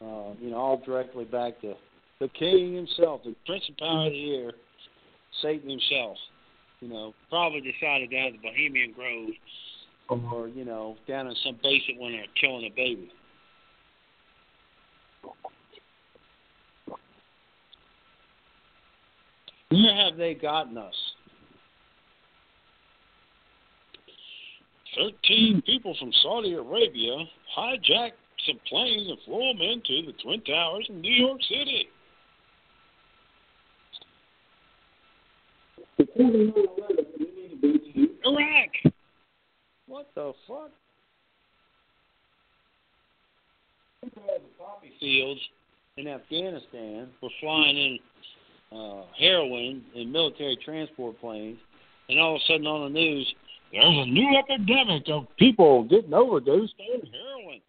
uh, you know, all directly back to the king himself, the prince and power of the air, Satan himself. You know, probably decided down at the Bohemian Grove or, you know, down in some basement when they're killing a baby. Where have they gotten us? Thirteen people from Saudi Arabia hijacked some planes and flew them into the Twin Towers in New York City. Iraq. What the fuck? The poppy fields in Afghanistan were flying in uh, heroin in military transport planes, and all of a sudden on the news, there's a new epidemic of people getting overdosed on heroin.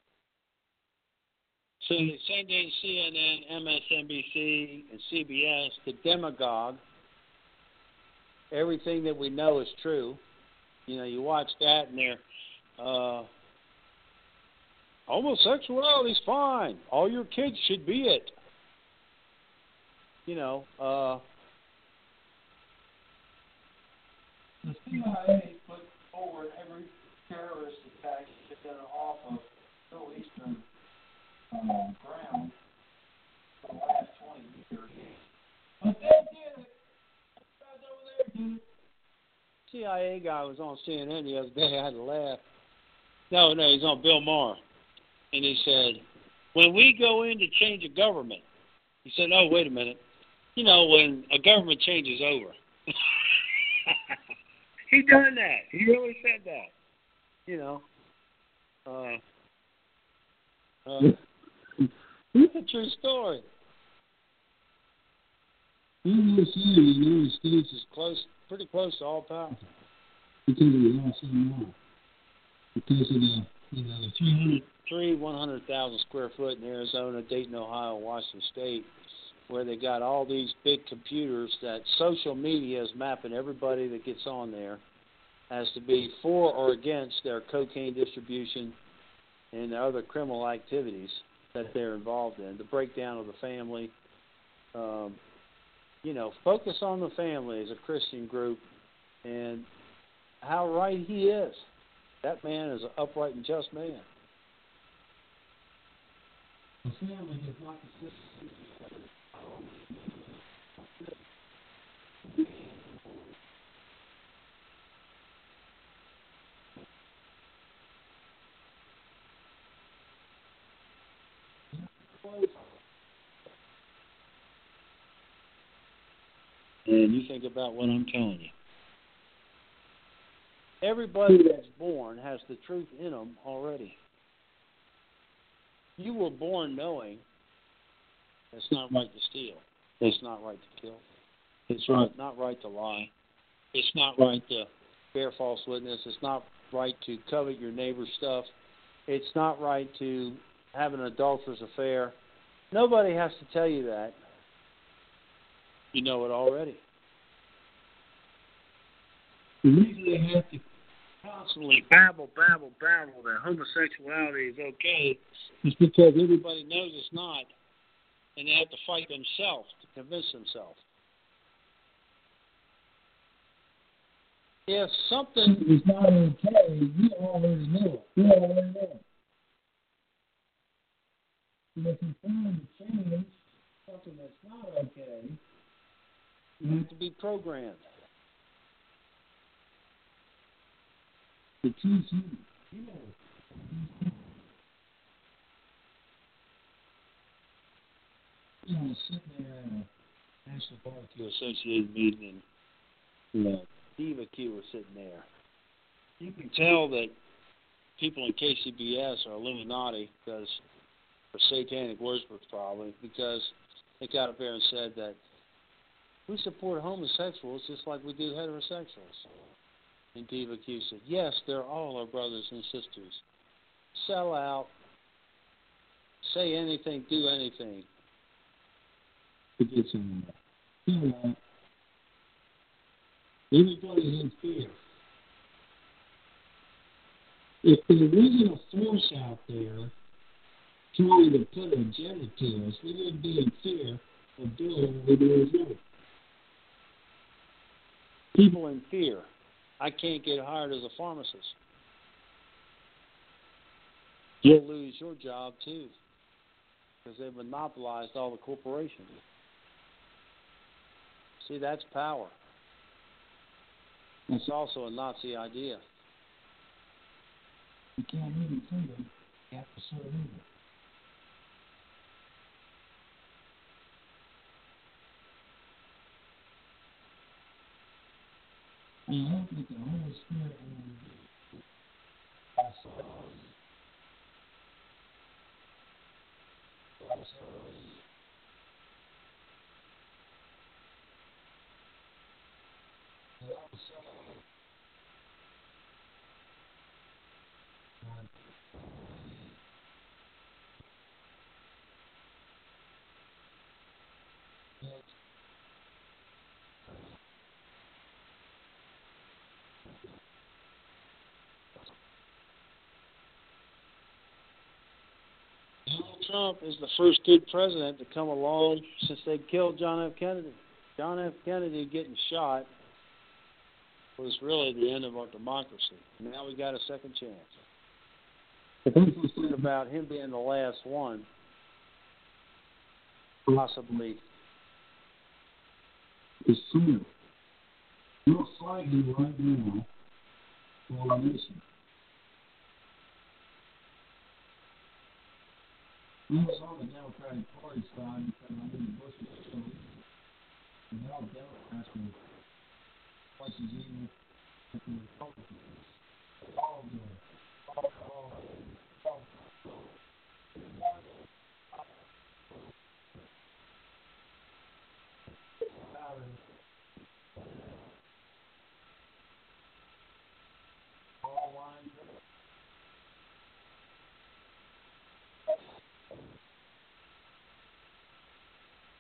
So they send in CNN, MSNBC, and CBS, the demagogue. Everything that we know is true. You know, you watch that and they're uh, homosexuality's fine. All your kids should be it. You know, uh, The CIA put forward every terrorist attack that are off of Middle Eastern um, ground for the last 20 years. But they did it. Guys over there did it. CIA guy was on CNN the other day. I had to laugh. No, no, he's on Bill Maher, and he said, "When we go in to change a government," he said, "Oh, wait a minute. You know, when a government changes over." he done that. He really said that. You know, Uh, uh, it's a true story. Almost here in the United States is Close, pretty close to all power. because of the LCMR. Because of the, you know, the 300 Three 100,000 square foot in Arizona, Dayton, Ohio, Washington State, where they got all these big computers that social media is mapping everybody that gets on there as to be for or against their cocaine distribution and other criminal activities that they're involved in. The breakdown of the family. Um, you know, focus on the family as a Christian group and how right he is. That man is an upright and just man. the family not. And you think about what I'm telling you. Everybody that's born has the truth in them already. You were born knowing it's not right to steal. It's not right to kill. It's right, not right to lie. It's not right to bear false witness. It's not right to covet your neighbor's stuff. It's not right to have an adulterous affair. Nobody has to tell you that. You know it already. The reason they have to Constantly babble, babble, babble that homosexuality is okay is because everybody knows it's not, and they have to fight themselves to convince themselves. If something is not okay, you already know it. You already know it. If you find to change something that's not okay, have to be programmed. to teach you. Know, sitting there in a National Barbecue Associated meeting, and you know, Diva Q was sitting there. You can tell that people in KCBS are Illuminati because, or satanic worshippers probably, because they got up there and said that we support homosexuals just like we do heterosexuals. And Diva Q said, Yes, they're all our brothers and sisters. Sell out, say anything, do anything. to get someone. Everybody's in fear. If there wasn't a force out there trying to put a agenda to us, we wouldn't be in fear of doing what we do. People in fear. I can't get hired as a pharmacist. You'll lose your job too, because they've monopolized all the corporations. See, that's power. It's also a Nazi idea. You can't even see them. You have to them. And I hope that the Holy Spirit will us. Donald Trump is the first good president to come along since they killed John F. Kennedy. John F. Kennedy getting shot was really the end of our democracy. Now we got a second chance. About him being the last one, possibly. is fear. You're fighting right now for our nation. I was on the Democratic Party side because I knew Bush was still and now Democrats were twice as evil as the Republicans. All of them. All, all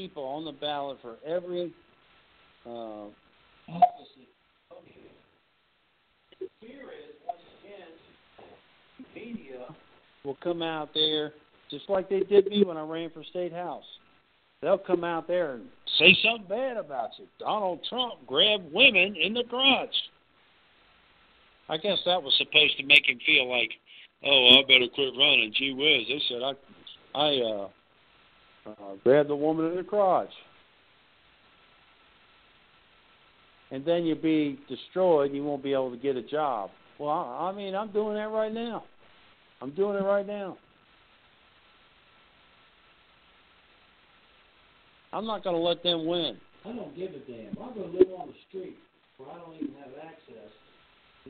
people on the ballot for every uh. The fear is, once again, media will come out there just like they did me when I ran for state house. They'll come out there and say something bad about you. Donald Trump grabbed women in the garage. I guess that was supposed to make him feel like, oh, I better quit running. Gee whiz, they said I, I uh, uh, grabbed the woman in the crotch. And then you'll be destroyed. You won't be able to get a job. Well, I, I mean, I'm doing that right now. I'm doing it right now. I'm not going to let them win. I don't give a damn. I'm going to live on the street where I don't even have access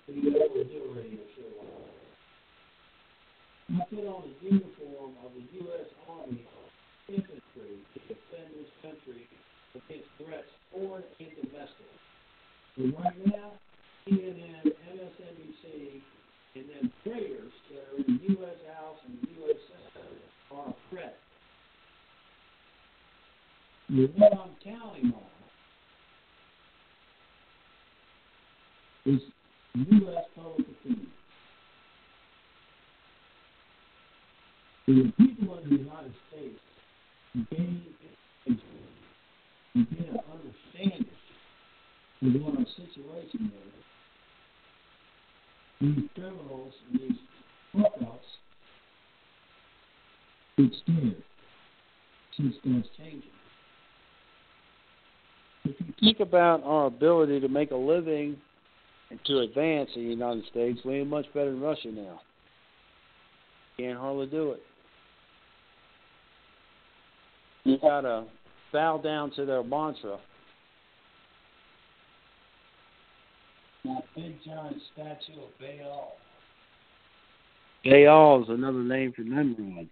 to be able to do a radio show. I put on the uniform of the U.S. Army infantry to defend this country against threats foreign and domestic. And right now, CNN, MSNBC, and then traitors that are in the U.S. House and U.S. Senate are a threat. What I'm counting on is U.S. public opinion. The people of the United gain education, begin to understand of what our situation is. These criminals and these fuck-ups get scared. Since that's changing. If you think about our ability to make a living and to advance in the United States, we're much better than Russia now. Can't hardly do it. You gotta bow down to their mantra. That big giant statue of Baal. Baal is another name for Nimrod.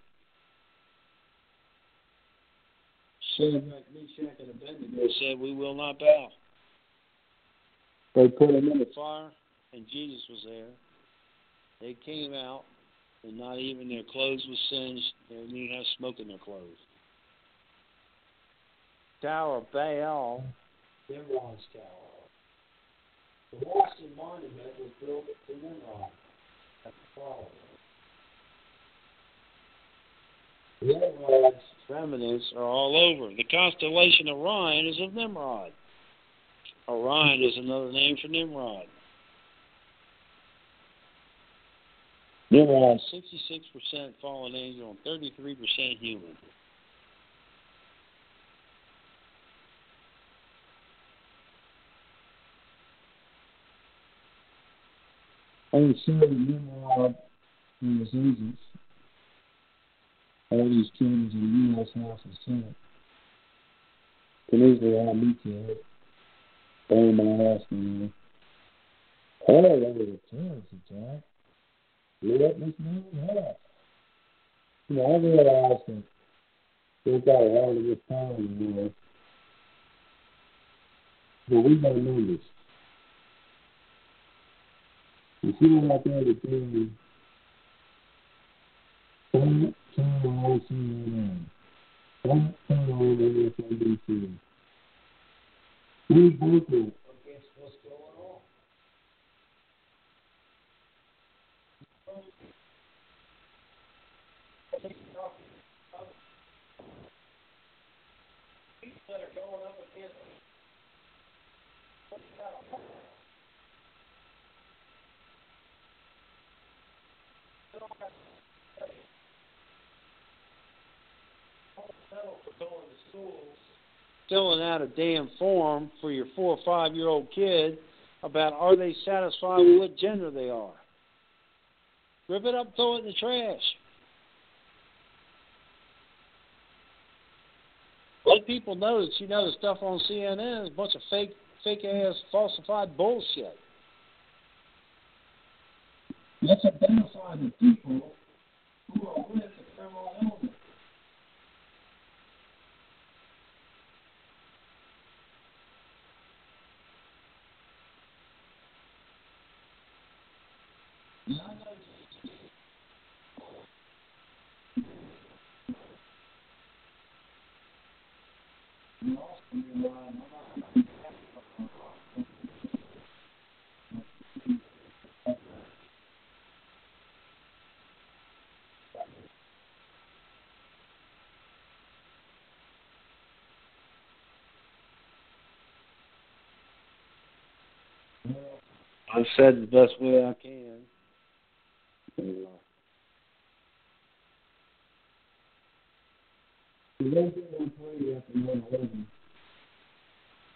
Shadrach, Meshach, and Abednego. They said, We will not bow. They put him in The fire, and Jesus was there. They came out, and not even their clothes was singed. They didn't even have smoke in their clothes. Tower of Baal Nimrod's tower. The Boston Monument was built to Nimrod. That's the. Nimrod's remnants are all over. The constellation Orion is of Nimrod. Orion is another name for Nimrod. Nimrod, 66% fallen angel and 33% human. Sure that Nimrod and his agents, all these killings in the U.S. House and Senate, easily all be killed. Burn my ass in there. All over the terrorist attack. Let this man have. You know, I realize that they've got a hell of a good time in there. But we got numbers. If you don't like that, it's doing don't turn on CNN. Don't turn on MSNBC. Be vocal against what's going on. People that are going up against what's that? They don't have going to schools. Filling out a damn form for your four or five year old kid about are they satisfied with what gender they are. Rip it up, throw it in the trash. Let people know that you know the stuff on CNN is a bunch of fake, fake ass, falsified bullshit. Let's identify the people who are with I've said the best way I can. The one thing I'm playing after 9/11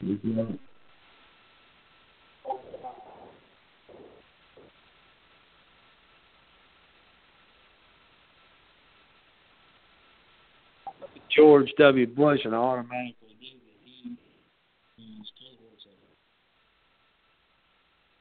is not George W. Bush and I automatically knew that he and his cohorts had Yeah. Yeah. Drug distribution. So, you know, it's a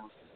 now.